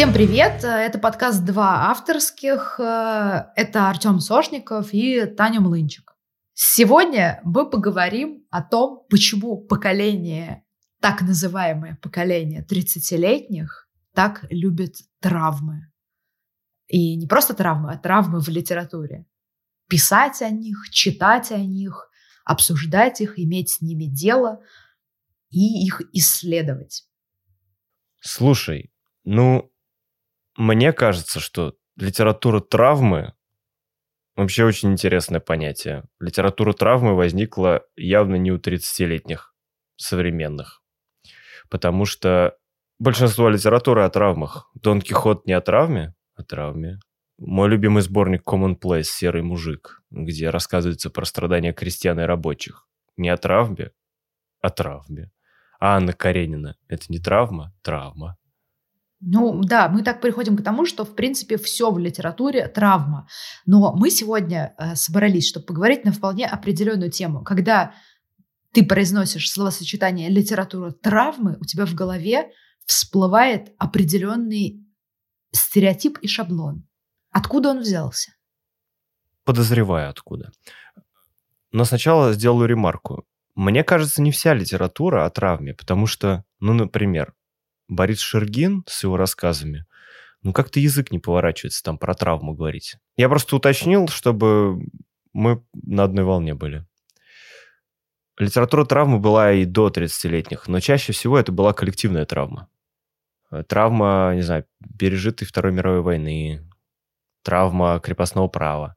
Всем привет! Это подкаст «Два авторских». Это Артем Сошников и Таня Млынчик. Сегодня мы поговорим о том, почему поколение, так называемое поколение 30-летних, так любит травмы. И не просто травмы, а травмы в литературе. Писать о них, читать о них, обсуждать их, иметь с ними дело и их исследовать. Слушай, ну, мне кажется, что литература травмы вообще очень интересное понятие. Литература травмы возникла явно не у 30-летних современных. Потому что большинство литературы о травмах. Дон Кихот не о травме, о травме. Мой любимый сборник Commonplace «Серый мужик», где рассказывается про страдания крестьян и рабочих. Не о травме, о травме. А Анна Каренина – это не травма? Травма. Ну да, мы так приходим к тому, что в принципе все в литературе травма. Но мы сегодня э, собрались, чтобы поговорить на вполне определенную тему. Когда ты произносишь словосочетание литература травмы, у тебя в голове всплывает определенный стереотип и шаблон. Откуда он взялся? Подозреваю, откуда. Но сначала сделаю ремарку. Мне кажется, не вся литература о травме, потому что, ну, например, Борис Шергин с его рассказами, ну, как-то язык не поворачивается там про травму говорить. Я просто уточнил, чтобы мы на одной волне были. Литература травмы была и до 30-летних, но чаще всего это была коллективная травма. Э, травма, не знаю, пережитой Второй мировой войны, травма крепостного права.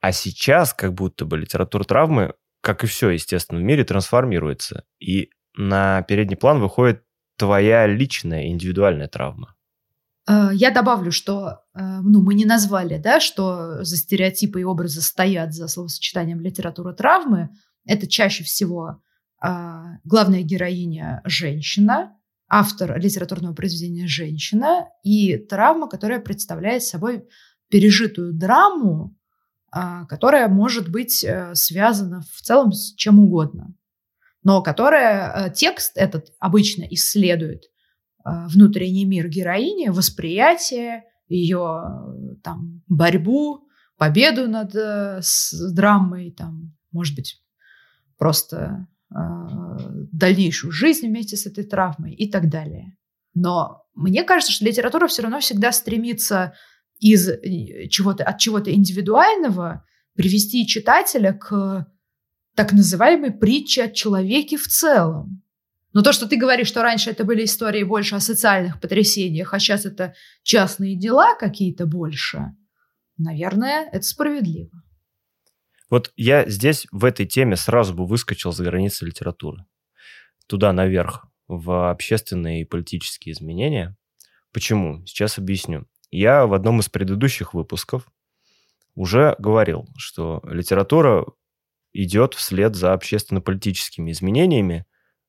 А сейчас как будто бы литература травмы, как и все, естественно, в мире трансформируется. И на передний план выходит твоя личная, индивидуальная травма. Э, я добавлю, что э, ну, мы не назвали, да, что за стереотипы и образы стоят за словосочетанием литература травмы. Это чаще всего главная героиня женщина, автор литературного произведения «Женщина» и травма, которая представляет собой пережитую драму, а, которая может быть э, связана в целом с чем угодно, но которая, э, текст этот обычно исследует э, внутренний мир героини, восприятие, ее там, борьбу, победу над с драмой, там, может быть, просто а, дальнейшую жизнь вместе с этой травмой и так далее. Но мне кажется, что литература все равно всегда стремится из э, чего-то, от чего-то индивидуального привести читателя к так называемой притче о человеке в целом. Но то, что ты говоришь, что раньше это были истории больше о социальных потрясениях, а сейчас это частные дела какие-то больше, наверное, это справедливо. Вот я здесь, в этой теме, сразу бы выскочил за границы литературы. Туда наверх, в общественные и политические изменения. Почему? Сейчас объясню. Я в одном из предыдущих выпусков уже говорил, что литература идет вслед за общественно-политическими изменениями.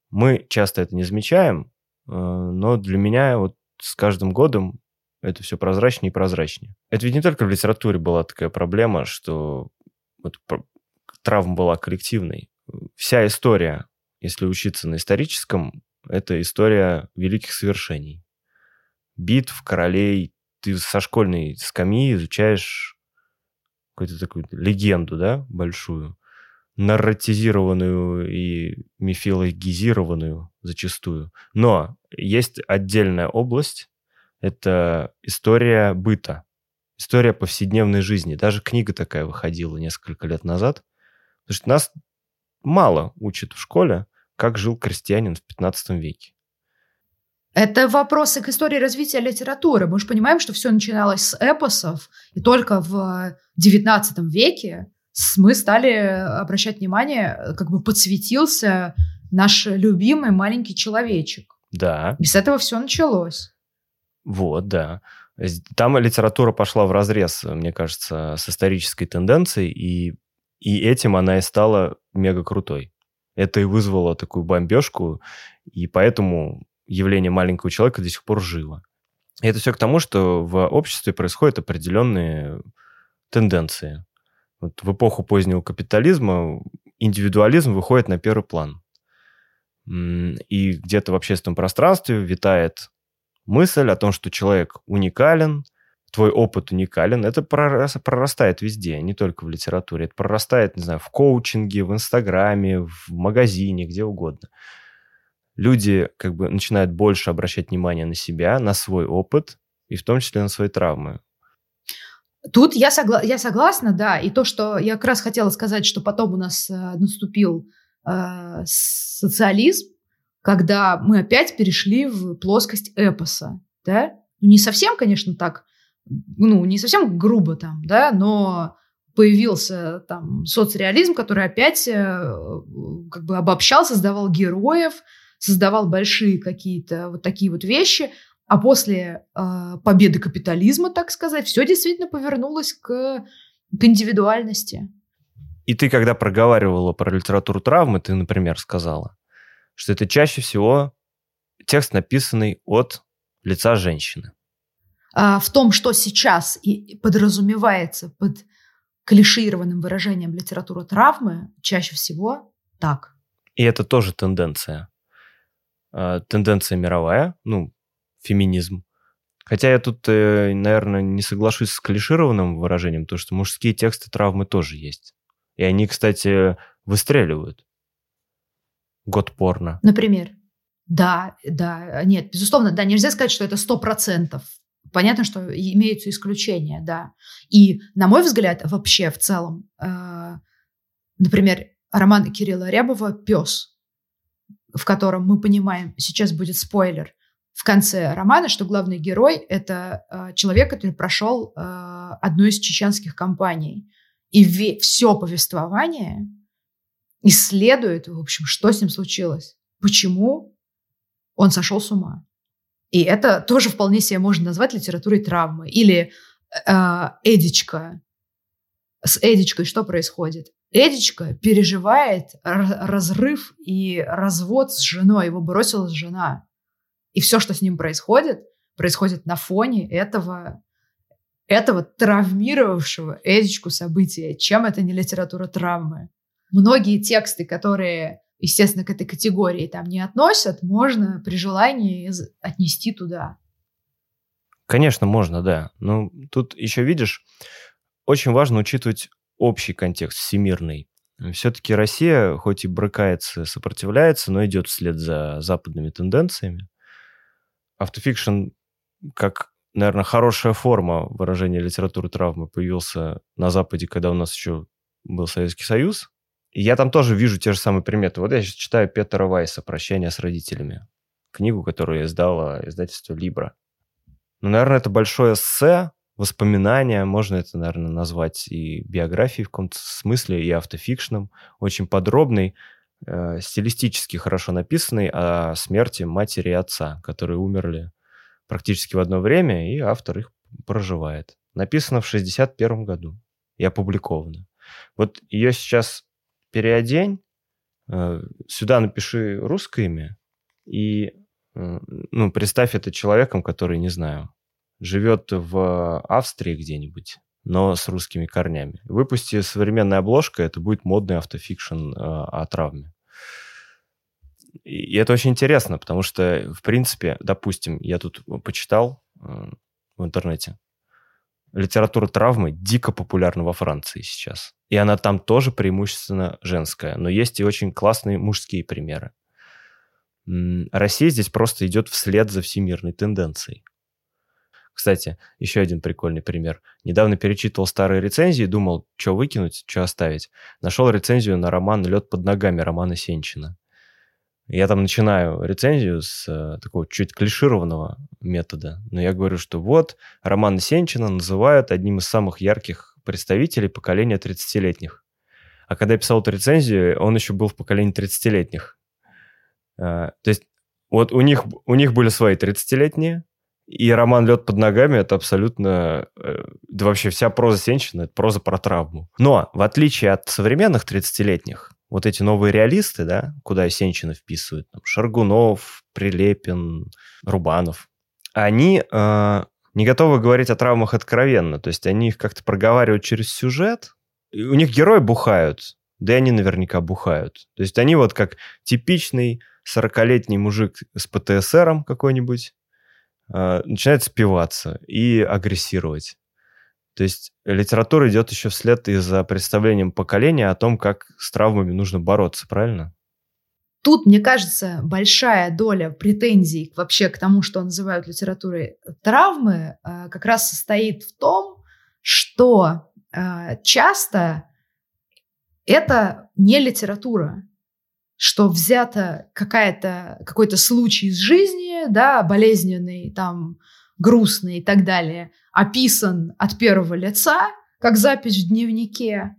Мы часто это не замечаем, э, но для меня вот с каждым годом это все прозрачнее и прозрачнее. Это ведь не только в литературе была такая проблема, что вот, травма была коллективной. Вся история, если учиться на историческом, это история великих совершений. Битв, королей. Ты со школьной скамьи изучаешь какую-то такую легенду, да, большую, нарратизированную и мифологизированную зачастую. Но есть отдельная область, это история быта история повседневной жизни. Даже книга такая выходила несколько лет назад. Потому что нас мало учат в школе, как жил крестьянин в 15 веке. Это вопросы к истории развития литературы. Мы же понимаем, что все начиналось с эпосов, и только в XIX веке мы стали обращать внимание, как бы подсветился наш любимый маленький человечек. Да. И с этого все началось. Вот, да. Там литература пошла в разрез, мне кажется, с исторической тенденцией, и, и этим она и стала мега крутой. Это и вызвало такую бомбежку, и поэтому явление маленького человека до сих пор живо. И это все к тому, что в обществе происходят определенные тенденции. Вот в эпоху позднего капитализма индивидуализм выходит на первый план. И где-то в общественном пространстве витает мысль о том, что человек уникален, твой опыт уникален, это прорастает везде, не только в литературе. Это прорастает, не знаю, в коучинге, в Инстаграме, в магазине, где угодно. Люди как бы начинают больше обращать внимание на себя, на свой опыт, и в том числе на свои травмы. Тут я, согла- я согласна, да. И то, что я как раз хотела сказать, что потом у нас э, наступил э, социализм, когда мы опять перешли в плоскость эпоса, да? Ну, не совсем, конечно, так, ну, не совсем грубо там, да, но появился там соцреализм, который опять э, как бы обобщал, создавал героев, создавал большие какие-то вот такие вот вещи, а после э, победы капитализма, так сказать, все действительно повернулось к, к индивидуальности. И ты, когда проговаривала про литературу травмы, ты, например, сказала, что это чаще всего текст, написанный от лица женщины. А, в том, что сейчас и подразумевается под клишированным выражением литература травмы, чаще всего так. И это тоже тенденция. А, тенденция мировая, ну, феминизм. Хотя я тут, э, наверное, не соглашусь с клишированным выражением, то что мужские тексты травмы тоже есть. И они, кстати, выстреливают. Год порно. Например. Да, да, нет, безусловно, да, нельзя сказать, что это сто процентов. Понятно, что имеются исключения, да. И, на мой взгляд, вообще в целом, э, например, роман Кирилла Рябова «Пес», в котором мы понимаем, сейчас будет спойлер, в конце романа, что главный герой – это э, человек, который прошел э, одну из чеченских компаний. И ве- все повествование исследует, в общем, что с ним случилось, почему он сошел с ума. И это тоже вполне себе можно назвать литературой травмы. Или э, Эдичка. С Эдичкой что происходит? Эдичка переживает разрыв и развод с женой. Его бросила жена. И все, что с ним происходит, происходит на фоне этого, этого травмировавшего Эдичку события. Чем это не литература травмы? Многие тексты, которые, естественно, к этой категории там не относят, можно при желании отнести туда. Конечно, можно, да. Но тут еще видишь, очень важно учитывать общий контекст, всемирный. Все-таки Россия, хоть и брыкается, сопротивляется, но идет вслед за западными тенденциями автофикшн как, наверное, хорошая форма выражения литературы травмы появился на Западе, когда у нас еще был Советский Союз. И я там тоже вижу те же самые приметы. Вот я сейчас читаю Петера Вайса «Прощание с родителями», книгу, которую издала издательство «Либра». Ну, наверное, это большое эссе, воспоминания, можно это, наверное, назвать и биографией в каком-то смысле, и автофикшном, очень подробный, э, стилистически хорошо написанный о смерти матери и отца, которые умерли практически в одно время, и автор их проживает. Написано в 61 году и опубликовано. Вот ее сейчас переодень, э, сюда напиши русское имя, и э, ну, представь это человеком, который, не знаю, живет в Австрии где-нибудь, но с русскими корнями. Выпусти современная обложка, это будет модный автофикшн э, о травме. И это очень интересно, потому что, в принципе, допустим, я тут почитал э, в интернете, литература травмы дико популярна во Франции сейчас. И она там тоже преимущественно женская, но есть и очень классные мужские примеры. Россия здесь просто идет вслед за всемирной тенденцией. Кстати, еще один прикольный пример. Недавно перечитывал старые рецензии, думал, что выкинуть, что оставить. Нашел рецензию на роман «Лед под ногами» романа Сенчина. Я там начинаю рецензию с э, такого чуть клишированного метода. Но я говорю, что вот, роман Сенчина называют одним из самых ярких представителей поколения 30-летних. А когда я писал эту рецензию, он еще был в поколении 30-летних. А, то есть вот у них, у них были свои 30-летние, и роман «Лед под ногами» — это абсолютно... Э, да вообще вся проза Сенчина — это проза про травму. Но, в отличие от современных 30-летних, вот эти новые реалисты, да, куда Сенчина вписывают, там, Шаргунов, Прилепин, Рубанов, они э, не готовы говорить о травмах откровенно. То есть они их как-то проговаривают через сюжет. И у них герои бухают, да и они наверняка бухают. То есть они вот как типичный 40-летний мужик с ПТСРом какой-нибудь, начинает спиваться и агрессировать. То есть литература идет еще вслед и за представлением поколения о том, как с травмами нужно бороться, правильно? Тут, мне кажется, большая доля претензий вообще к тому, что называют литературой травмы, э, как раз состоит в том, что э, часто это не литература, что взято какая-то, какой-то случай из жизни, да, болезненный, там, грустный и так далее, описан от первого лица, как запись в дневнике,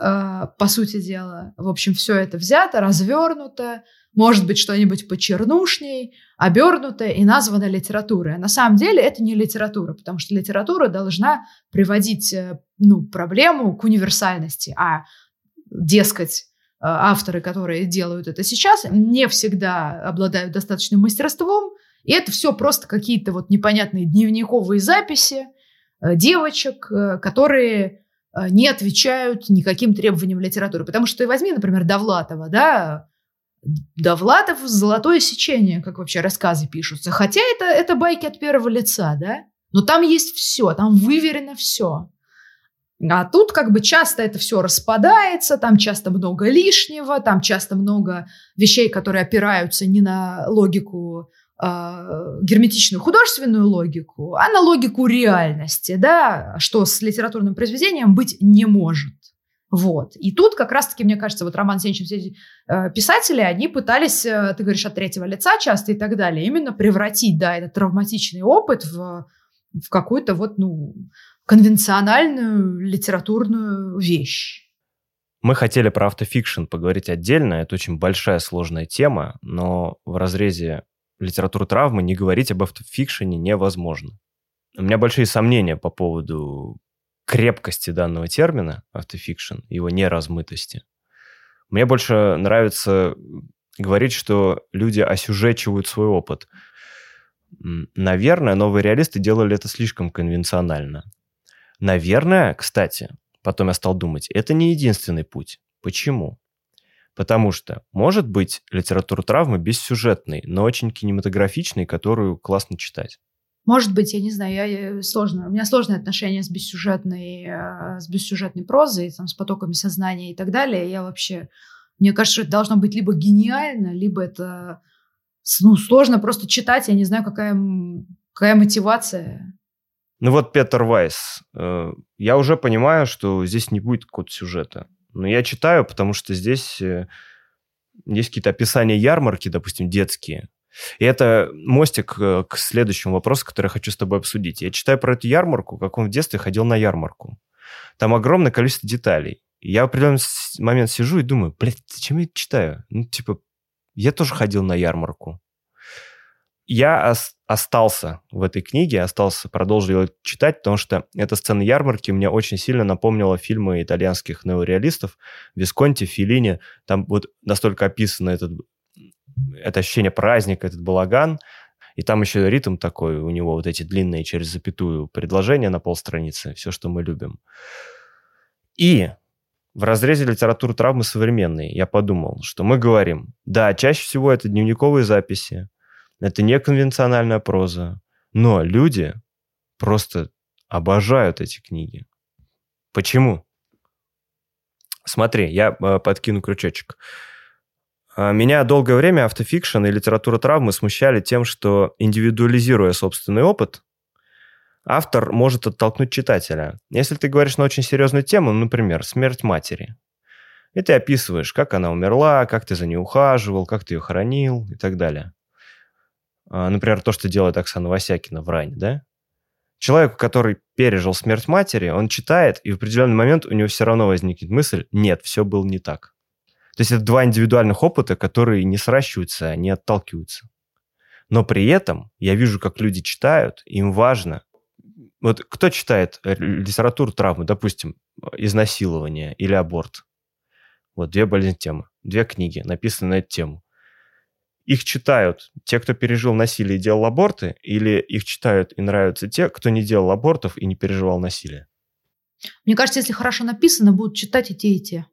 э, по сути дела. В общем, все это взято, развернуто, может быть, что-нибудь почернушней, обернуто и названо литературой. А на самом деле это не литература, потому что литература должна приводить э, ну, проблему к универсальности, а, дескать, авторы, которые делают это сейчас, не всегда обладают достаточным мастерством, и это все просто какие-то вот непонятные дневниковые записи э, девочек, которые не отвечают никаким требованиям литературы. Потому что ты возьми, например, Довлатова, да, Довлатов золотое сечение, как вообще рассказы пишутся. Хотя это, это байки от первого лица, да? Но там есть все, там выверено все. А тут как бы часто это все распадается, там часто много лишнего, там часто много вещей, которые опираются не на логику э, герметичную художественную логику, а на логику реальности, да, что с литературным произведением быть не может. Вот. И тут как раз-таки, мне кажется, вот Роман Сенчин, все э, писатели, они пытались, э, ты говоришь, от третьего лица часто и так далее, именно превратить, да, этот травматичный опыт в, в какую-то вот, ну, конвенциональную литературную вещь. Мы хотели про автофикшн поговорить отдельно, это очень большая сложная тема, но в разрезе литературы травмы не говорить об автофикшене невозможно. У меня большие сомнения по поводу крепкости данного термина, автофикшн, его неразмытости. Мне больше нравится говорить, что люди осюжечивают свой опыт. Наверное, новые реалисты делали это слишком конвенционально. Наверное, кстати, потом я стал думать, это не единственный путь. Почему? Потому что, может быть, литература травмы бессюжетной, но очень кинематографичной, которую классно читать. Может быть, я не знаю, я, я сложно, у меня сложные отношения с бессюжетной, э, с бессюжетной прозой, там, с потоками сознания и так далее. Я вообще, мне кажется, что это должно быть либо гениально, либо это ну, сложно просто читать, я не знаю, какая, какая мотивация. Ну вот Петер Вайс, э, я уже понимаю, что здесь не будет какого-то сюжета. Но я читаю, потому что здесь э, есть какие-то описания ярмарки, допустим, детские, и это мостик э, к следующему вопросу, который я хочу с тобой обсудить. Я читаю про эту ярмарку, как он в детстве ходил на ярмарку. Там огромное количество деталей. Я в определенный момент сижу и думаю, блядь, зачем я это читаю? Ну, типа, я тоже ходил на ярмарку. Я ос- остался в этой книге, остался, продолжил ее читать, потому что эта сцена ярмарки мне очень сильно напомнила фильмы итальянских неореалистов, Висконти, Филини. Там вот настолько описан этот это ощущение праздника, этот балаган, и там еще ритм такой, у него вот эти длинные через запятую предложения на полстраницы, все, что мы любим. И в разрезе литературы травмы современной я подумал, что мы говорим, да, чаще всего это дневниковые записи, это не конвенциональная проза, но люди просто обожают эти книги. Почему? Смотри, я э, подкину крючочек. А, меня долгое время автофикшн и литература травмы смущали тем, что, индивидуализируя собственный опыт, автор может оттолкнуть читателя. Если ты говоришь на очень серьезную тему, например, смерть матери, и ты описываешь, как она умерла, как ты за ней ухаживал, как ты ее хоронил и так далее. А, например, то, что делает Оксана Васякина в «Ране», да? Человеку, который пережил смерть матери, он читает, и в определенный момент у него все равно возникнет мысль, нет, все было не так. То есть это два индивидуальных опыта, которые не сращиваются, они отталкиваются. Но при этом я вижу, как люди читают, им важно. Вот кто читает литературу травмы, допустим, изнасилование или аборт? Вот две болезненные темы, две книги, написаны на эту тему. Их читают те, кто пережил насилие и делал аборты, или их читают и нравятся те, кто не делал абортов и не переживал насилие? Мне кажется, если хорошо написано, будут читать и те, и те.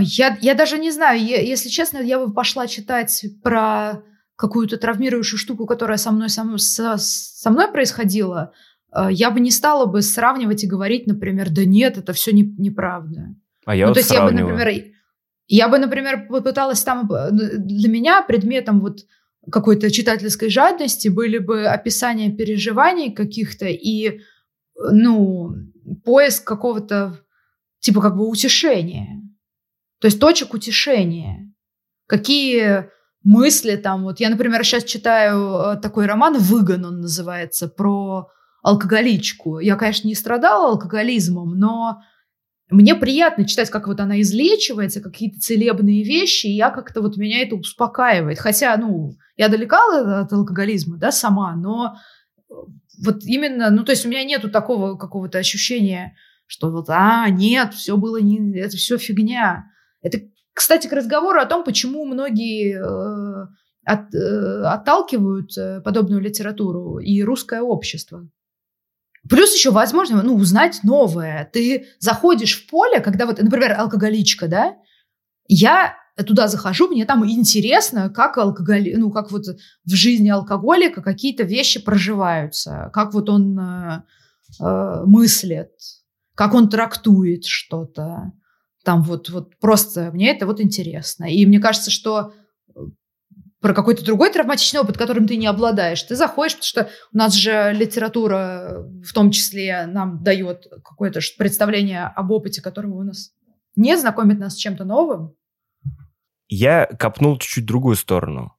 Я, я даже не знаю, я, если честно, я бы пошла читать про какую-то травмирующую штуку, которая со мной, со, со, со мной происходила, э, я бы не стала бы сравнивать и говорить, например, да нет, это все не, неправда. А я ну, вот то есть сравниваю. я бы, например, я бы, например, попыталась там... э, Для меня предметом вот какой-то читательской жадности были бы описания переживаний каких-то и, ну, поиск какого-то, типа, как бы утешения. То есть точек утешения. Какие мысли там... Вот я, например, сейчас читаю э, такой роман «Выгон» он называется, про алкоголичку. Я, конечно, не страдала алкоголизмом, но мне приятно читать, как вот она излечивается, какие-то целебные вещи, и я как-то вот меня это успокаивает. Хотя, ну, я далека от алкоголизма, да, сама, но э, вот именно, ну, то есть у меня нету такого какого-то ощущения, что вот, а, нет, все было не, это все фигня. Это, кстати, к разговору о том, почему многие э, от, э, отталкивают э, подобную литературу и русское общество. Плюс еще возможно, ну, узнать новое. Ты заходишь в поле, когда вот, например, алкоголичка, да, я туда захожу, мне там интересно, как алкоголь, ну, как вот в жизни алкоголика какие-то вещи проживаются, как вот он э, э, мыслит, как он трактует что-то. Там вот, вот просто мне это вот интересно. И мне кажется, что про какой-то другой травматичный опыт, которым ты не обладаешь. Ты заходишь, потому что у нас же литература в том числе нам дает какое-то представление об опыте, которого у нас нет, знакомит нас с чем-то новым. Я копнул чуть-чуть другую сторону.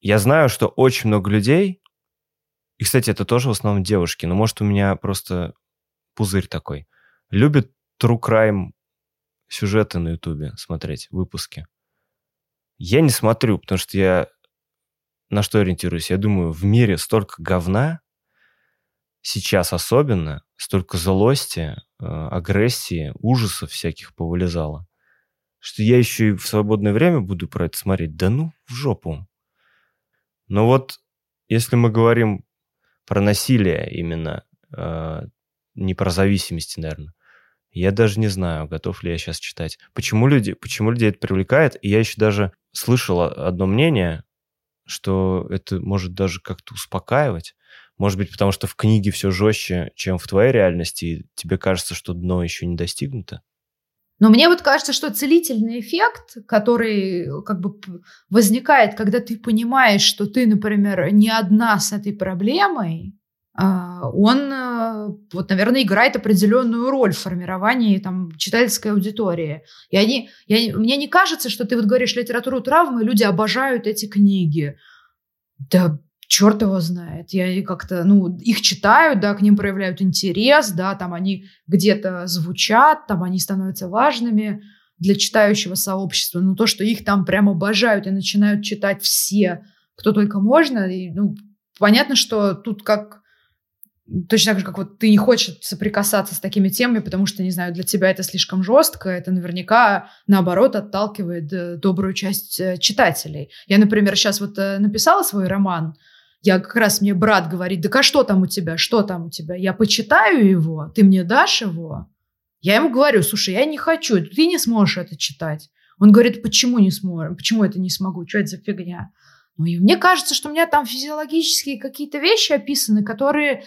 Я знаю, что очень много людей, и, кстати, это тоже в основном девушки, но может у меня просто пузырь такой, любят true crime сюжеты на ютубе смотреть, выпуски. Я не смотрю, потому что я на что ориентируюсь? Я думаю, в мире столько говна, сейчас особенно, столько злости, э, агрессии, ужасов всяких повылезало, что я еще и в свободное время буду про это смотреть. Да ну, в жопу. Но вот если мы говорим про насилие именно, э, не про зависимости, наверное, я даже не знаю, готов ли я сейчас читать. Почему люди, почему людей это привлекает? И я еще даже слышал одно мнение, что это может даже как-то успокаивать. Может быть, потому что в книге все жестче, чем в твоей реальности, и тебе кажется, что дно еще не достигнуто? Но мне вот кажется, что целительный эффект, который как бы возникает, когда ты понимаешь, что ты, например, не одна с этой проблемой, он, э, вот, наверное, играет определенную роль в формировании там, читательской аудитории. И они, я, мне не кажется, что ты вот говоришь литературу травмы, люди обожают эти книги. Да черт его знает. Я как-то, ну, их читают, да, к ним проявляют интерес, да, там они где-то звучат, там они становятся важными для читающего сообщества. Но то, что их там прямо обожают и начинают читать все, кто только можно, и, ну, понятно, что тут как точно так же, как вот ты не хочешь соприкасаться с такими темами, потому что, не знаю, для тебя это слишком жестко, это наверняка, наоборот, отталкивает э, добрую часть э, читателей. Я, например, сейчас вот э, написала свой роман, я как раз, мне брат говорит, да а что там у тебя, что там у тебя? Я почитаю его, ты мне дашь его? Я ему говорю, слушай, я не хочу, ты не сможешь это читать. Он говорит, почему не сможешь, почему это не смогу, что это за фигня? Ну, и мне кажется, что у меня там физиологические какие-то вещи описаны, которые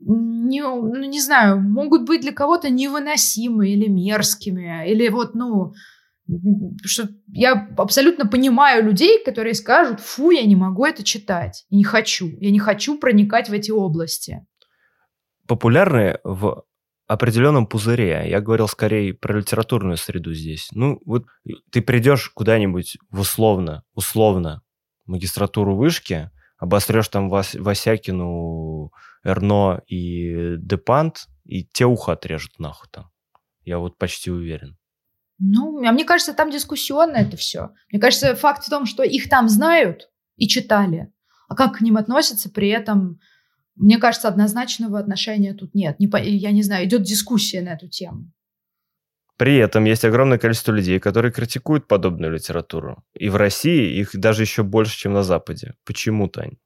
не, ну, не знаю, могут быть для кого-то невыносимы или мерзкими, или вот, ну, что я абсолютно понимаю людей, которые скажут, фу, я не могу это читать, не хочу, я не хочу проникать в эти области. Популярные в определенном пузыре. Я говорил скорее про литературную среду здесь. Ну, вот ты придешь куда-нибудь в условно, условно магистратуру вышки, обосрешь там Вас, Васякину, Эрно и Депант, и те ухо отрежут нахуй там. Я вот почти уверен. Ну, а мне кажется, там дискуссионно это все. Мне кажется, факт в том, что их там знают и читали, а как к ним относятся при этом, мне кажется, однозначного отношения тут нет. Не, я не знаю, идет дискуссия на эту тему. При этом есть огромное количество людей, которые критикуют подобную литературу. И в России их даже еще больше, чем на Западе. Почему, Тань?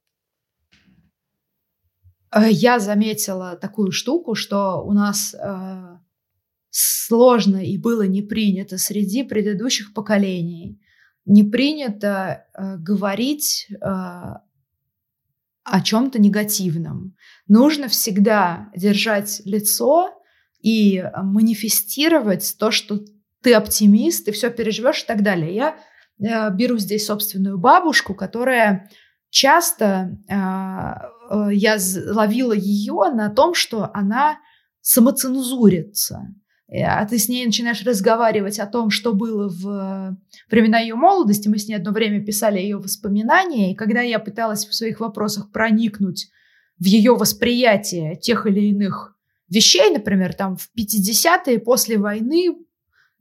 Э, я заметила такую штуку, что у нас э, сложно и было не принято среди предыдущих поколений не принято э, говорить э, о чем-то негативном. Нужно всегда держать лицо и манифестировать то, что ты оптимист, ты все переживешь и так далее. Я э, беру здесь собственную бабушку, которая часто э, э, я ловила ее на том, что она самоцензурится. Э, а ты с ней начинаешь разговаривать о том, что было в времена ее молодости. Мы с ней одно время писали ее воспоминания, и когда я пыталась в своих вопросах проникнуть в ее восприятие тех или иных вещей, например, там в 50-е после войны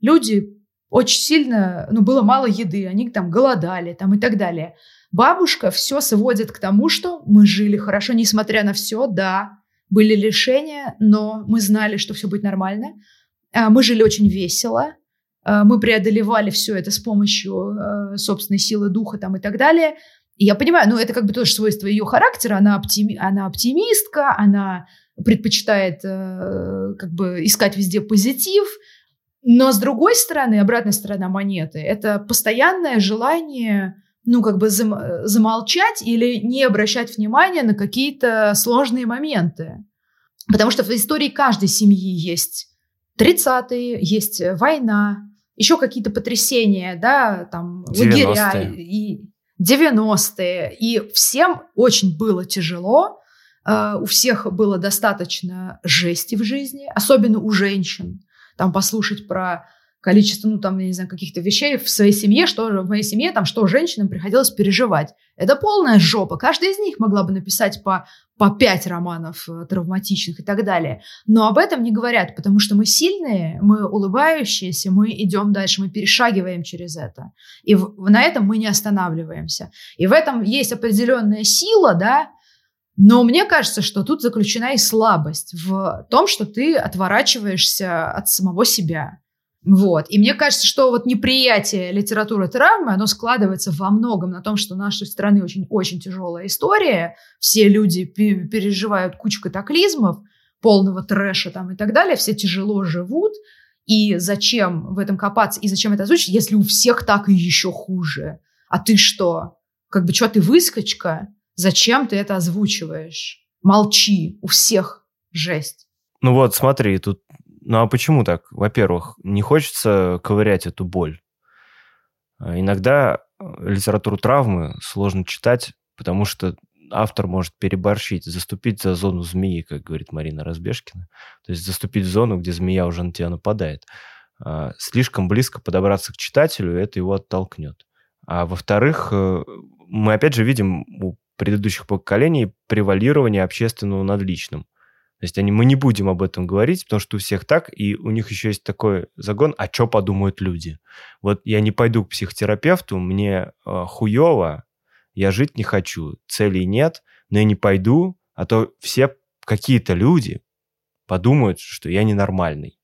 люди очень сильно, ну, было мало еды, они там голодали там и так далее. Бабушка все сводит к тому, что мы жили хорошо, несмотря на все, да, были лишения, но мы знали, что все будет нормально. А, мы жили очень весело, а, мы преодолевали все это с помощью а, собственной силы духа там и так далее. И я понимаю, ну это как бы тоже свойство ее характера, она, оптими, она оптимистка, она предпочитает э, как бы искать везде позитив, но с другой стороны, обратная сторона монеты, это постоянное желание ну, как бы зам, замолчать или не обращать внимания на какие-то сложные моменты. Потому что в истории каждой семьи есть 30-е, есть э, война, еще какие-то потрясения, да, там, лагеря и 90-е. И всем очень было тяжело, uh, у всех было достаточно жести в жизни, особенно у женщин. Там послушать про количество, ну, там, я не знаю, каких-то вещей в своей семье, что в моей семье, там, что женщинам приходилось переживать. Это полная жопа. Каждая из них могла бы написать по, по пять романов э, травматичных и так далее. Но об этом не говорят, потому что мы сильные, мы улыбающиеся, мы идем дальше, мы перешагиваем через это. И в, на этом мы не останавливаемся. И в этом есть определенная сила, да, но мне кажется, что тут заключена и слабость в том, что ты отворачиваешься от самого себя. Вот. И мне кажется, что вот неприятие литературы травмы, оно складывается во многом на том, что у нашей страны очень-очень тяжелая история, все люди переживают кучу катаклизмов, полного трэша там и так далее, все тяжело живут, и зачем в этом копаться, и зачем это озвучить, если у всех так и еще хуже? А ты что? Как бы, что ты выскочка? Зачем ты это озвучиваешь? Молчи, у всех жесть. Ну вот, смотри, тут ну а почему так? Во-первых, не хочется ковырять эту боль. А иногда э, литературу травмы сложно читать, потому что автор может переборщить, заступить за зону змеи, как говорит Марина Разбежкина. То есть заступить в зону, где змея уже на тебя нападает. А, слишком близко подобраться к читателю, это его оттолкнет. А во-вторых, э, мы опять же видим у предыдущих поколений превалирование общественного над личным. То есть они, мы не будем об этом говорить, потому что у всех так, и у них еще есть такой загон, а что подумают люди? Вот я не пойду к психотерапевту, мне э, хуево, я жить не хочу, целей нет, но я не пойду, а то все какие-то люди подумают, что я ненормальный.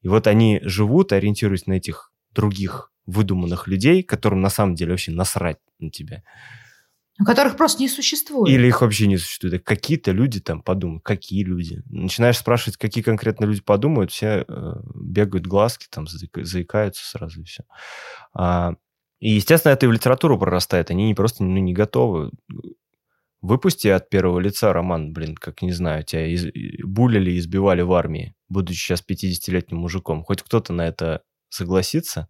И вот они живут, ориентируясь на этих других выдуманных людей, которым на самом деле вообще насрать на тебя которых просто не существует. Или их вообще не существует. Какие-то люди там подумают. Какие люди? Начинаешь спрашивать, какие конкретно люди подумают, все э, бегают глазки, там заикаются сразу и все. А, и, естественно, это и в литературу прорастает. Они не просто ну, не готовы. Выпусти от первого лица роман, блин, как не знаю, тебя из... булили избивали в армии, будучи сейчас 50-летним мужиком. Хоть кто-то на это согласится?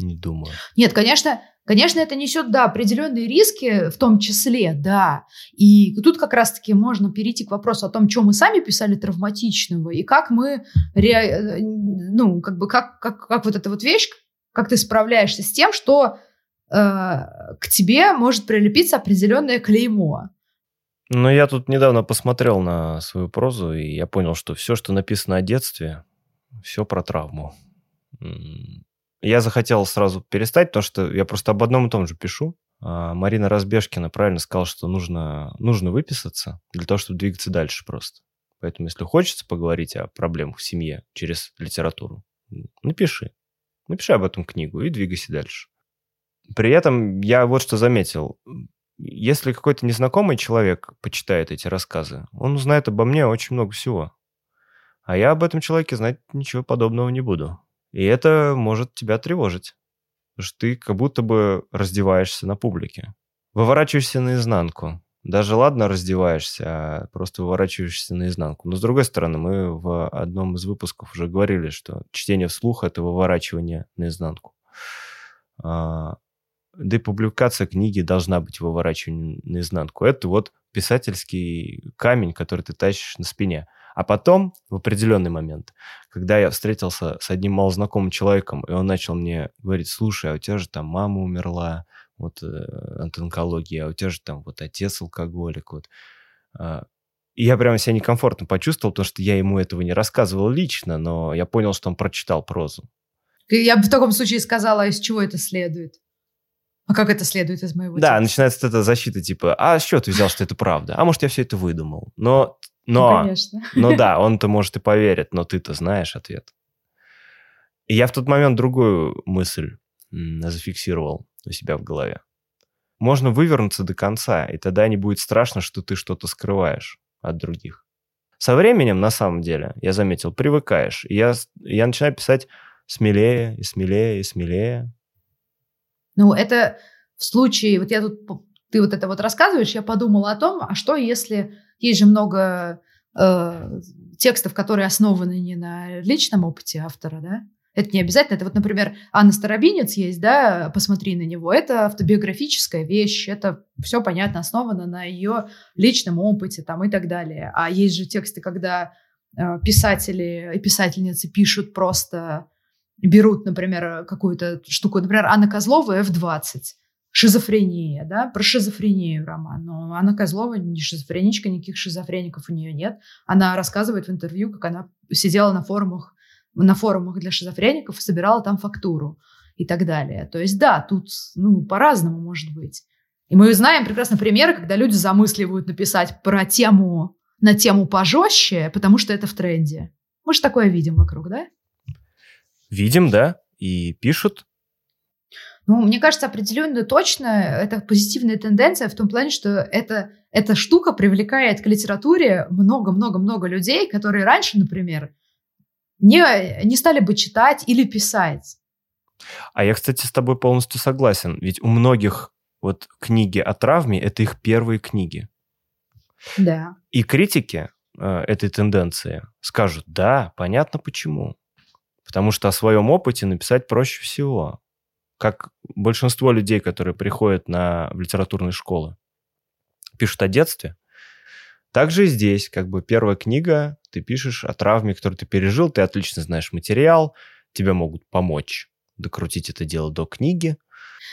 Не думаю. Нет, конечно, Конечно, это несет, да, определенные риски, в том числе, да. И тут как раз-таки можно перейти к вопросу о том, что мы сами писали травматичного, и как мы, ре... ну, как бы, как, как, как вот эта вот вещь, как ты справляешься с тем, что э, к тебе может прилепиться определенное клеймо. Ну, я тут недавно посмотрел на свою прозу, и я понял, что все, что написано о детстве, все про травму. Я захотел сразу перестать, потому что я просто об одном и том же пишу. А Марина Разбежкина правильно сказала, что нужно, нужно выписаться для того, чтобы двигаться дальше просто. Поэтому, если хочется поговорить о проблемах в семье через литературу, напиши. Напиши об этом книгу и двигайся дальше. При этом я вот что заметил. Если какой-то незнакомый человек почитает эти рассказы, он узнает обо мне очень много всего. А я об этом человеке знать ничего подобного не буду. И это может тебя тревожить. что ты как будто бы раздеваешься на публике. Выворачиваешься наизнанку. Даже ладно раздеваешься, а просто выворачиваешься наизнанку. Но с другой стороны, мы в одном из выпусков уже говорили, что чтение вслух – это выворачивание наизнанку. А, да и публикация книги должна быть выворачиванием наизнанку. Это вот писательский камень, который ты тащишь на спине. А потом, в определенный момент, когда я встретился с одним малознакомым человеком, и он начал мне говорить, слушай, а у тебя же там мама умерла, вот э, от онкологии, а у тебя же там вот отец алкоголик, вот. А, и я прямо себя некомфортно почувствовал, потому что я ему этого не рассказывал лично, но я понял, что он прочитал прозу. Я бы в таком случае сказала, из чего это следует. А как это следует из моего Да, текста? начинается эта защита, типа, а с чего ты взял, что это правда? А может, я все это выдумал? Но, но, ну, конечно. ну да, он-то, может, и поверит, но ты-то знаешь ответ. И я в тот момент другую мысль зафиксировал у себя в голове. Можно вывернуться до конца, и тогда не будет страшно, что ты что-то скрываешь от других. Со временем, на самом деле, я заметил, привыкаешь. И я, я начинаю писать смелее и смелее и смелее. Ну, это в случае, вот я тут, ты вот это вот рассказываешь, я подумала о том, а что если есть же много э, текстов, которые основаны не на личном опыте автора, да? Это не обязательно. Это вот, например, Анна Старобинец есть, да, посмотри на него. Это автобиографическая вещь, это все понятно, основано на ее личном опыте там и так далее. А есть же тексты, когда э, писатели и писательницы пишут просто, берут, например, какую-то штуку, например, Анна Козлова F20, шизофрения, да, про шизофрению роман. Но Анна Козлова не шизофреничка, никаких шизофреников у нее нет. Она рассказывает в интервью, как она сидела на форумах на форумах для шизофреников собирала там фактуру и так далее. То есть да, тут ну, по-разному может быть. И мы знаем прекрасно примеры, когда люди замысливают написать про тему, на тему пожестче, потому что это в тренде. Мы же такое видим вокруг, да? Видим, да, и пишут. Ну, мне кажется, определенно точно это позитивная тенденция в том плане, что это, эта штука привлекает к литературе много-много-много людей, которые раньше, например, не, не стали бы читать или писать. А я, кстати, с тобой полностью согласен. Ведь у многих вот книги о травме – это их первые книги. Да. И критики э, этой тенденции скажут, да, понятно почему. Потому что о своем опыте написать проще всего. Как большинство людей, которые приходят на, в литературные школы, пишут о детстве, также здесь, как бы первая книга, ты пишешь о травме, которую ты пережил, ты отлично знаешь материал, тебе могут помочь докрутить это дело до книги.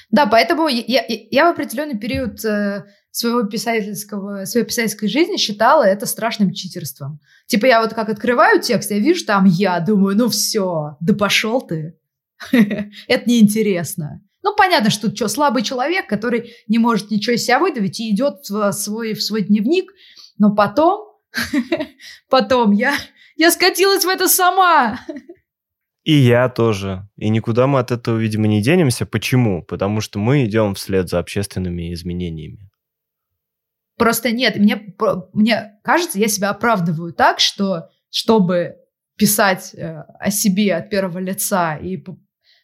Да, поэтому я, я, я в определенный период э, своего писательского, своей писательской жизни считала это страшным читерством. Типа я вот как открываю текст, я вижу там я, думаю, ну все, да пошел ты. Это неинтересно. Ну, понятно, что что, слабый человек, который не может ничего из себя выдавить и идет в свой, в свой дневник но потом, потом я, я скатилась в это сама. И я тоже. И никуда мы от этого, видимо, не денемся. Почему? Потому что мы идем вслед за общественными изменениями. Просто нет, мне, мне кажется, я себя оправдываю так, что чтобы писать э, о себе от первого лица и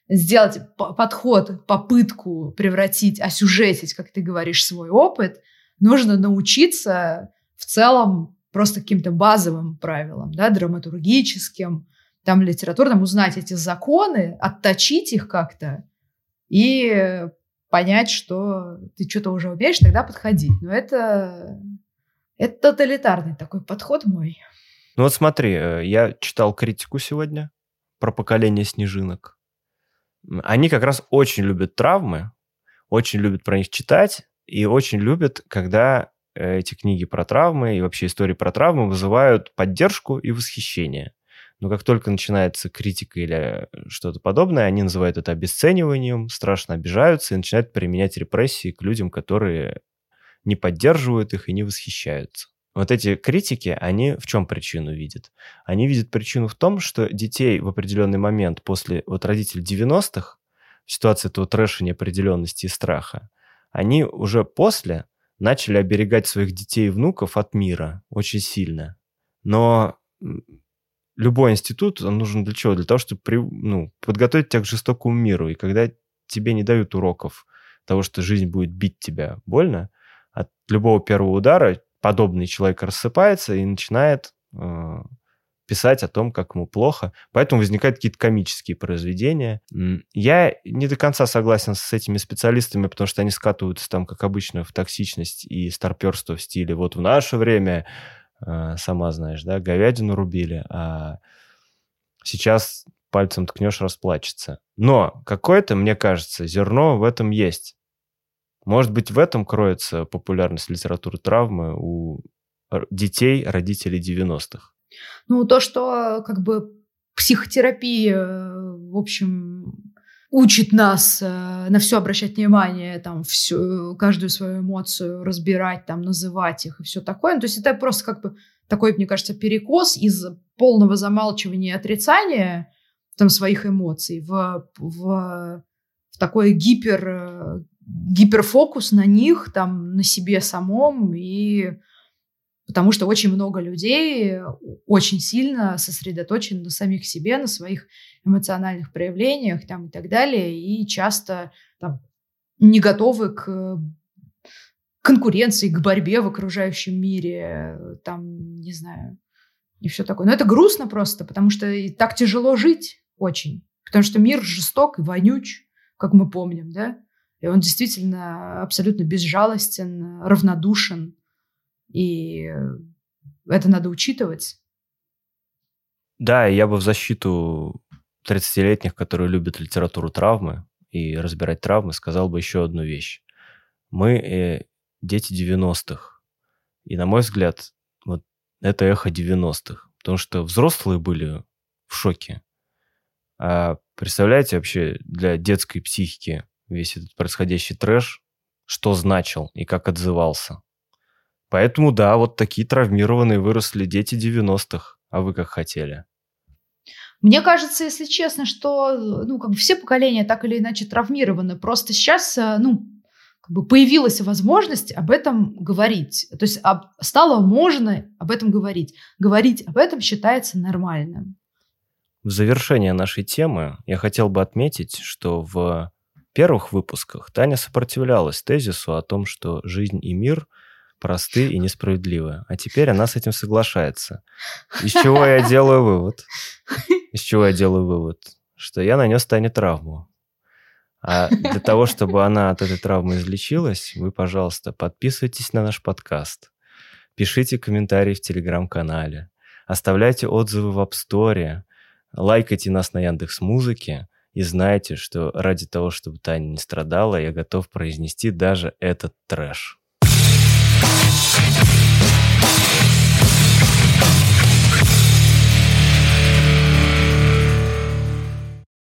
сделать подход, попытку превратить, осюжетить, как ты говоришь, свой опыт, нужно научиться в целом просто каким-то базовым правилам, да, драматургическим, там литературным, узнать эти законы, отточить их как-то и понять, что ты что-то уже умеешь, тогда подходить. Но это, это тоталитарный такой подход мой. Ну вот смотри, э, я читал критику сегодня про поколение снежинок. Они как раз очень любят травмы, очень любят про них читать и очень любят, когда Э, эти книги про травмы и вообще истории про травмы вызывают поддержку и восхищение. Но как только начинается критика или что-то подобное, они называют это обесцениванием, страшно обижаются и начинают применять репрессии к людям, которые не поддерживают их и не восхищаются. Вот эти критики, они в чем причину видят? Они видят причину в том, что детей в определенный момент после вот родителей 90-х, в ситуации этого трэша неопределенности и страха, они уже после начали оберегать своих детей и внуков от мира очень сильно. Но любой институт, он нужен для чего? Для того, чтобы при, ну, подготовить тебя к жестокому миру. И когда тебе не дают уроков того, что жизнь будет бить тебя больно. От любого первого удара подобный человек рассыпается и начинает э, писать о том, как ему плохо. Поэтому возникают какие-то комические произведения. Я не до конца согласен с этими специалистами, потому что они скатываются там, как обычно, в токсичность и старперство в стиле «вот в наше время, э, сама знаешь, да, говядину рубили, а сейчас пальцем ткнешь, расплачется». Но какое-то, мне кажется, зерно в этом есть. Может быть, в этом кроется популярность литературы травмы у детей, родителей 90-х. Ну, то, что как бы психотерапия, в общем, учит нас э, на все обращать внимание, там, всю, каждую свою эмоцию разбирать, там, называть их и все такое. Ну, то есть это просто как бы такой, мне кажется, перекос из полного замалчивания и отрицания там, своих эмоций в, в, в такой гипер, гиперфокус на них, там, на себе самом и Потому что очень много людей очень сильно сосредоточены на самих себе, на своих эмоциональных проявлениях там, и так далее, и часто там, не готовы к конкуренции, к борьбе в окружающем мире, там, не знаю, и все такое. Но это грустно просто, потому что и так тяжело жить очень. Потому что мир жесток и вонюч, как мы помним, да? И он действительно абсолютно безжалостен, равнодушен и это надо учитывать. Да, я бы в защиту 30-летних, которые любят литературу травмы и разбирать травмы, сказал бы еще одну вещь. Мы э, дети 90-х. И, на мой взгляд, вот это эхо 90-х. Потому что взрослые были в шоке. А представляете вообще для детской психики весь этот происходящий трэш, что значил и как отзывался? Поэтому, да, вот такие травмированные выросли дети 90-х. А вы как хотели? Мне кажется, если честно, что ну, как бы все поколения так или иначе травмированы. Просто сейчас э, ну, как бы появилась возможность об этом говорить. То есть об, стало можно об этом говорить. Говорить об этом считается нормальным. В завершение нашей темы я хотел бы отметить, что в первых выпусках Таня сопротивлялась тезису о том, что жизнь и мир – просты и несправедливы. А теперь она с этим соглашается. Из чего я делаю вывод? Из чего я делаю вывод? Что я нанес Тане травму. А для того, чтобы она от этой травмы излечилась, вы, пожалуйста, подписывайтесь на наш подкаст, пишите комментарии в Телеграм-канале, оставляйте отзывы в App Store, лайкайте нас на Яндекс Музыке и знаете, что ради того, чтобы Таня не страдала, я готов произнести даже этот трэш.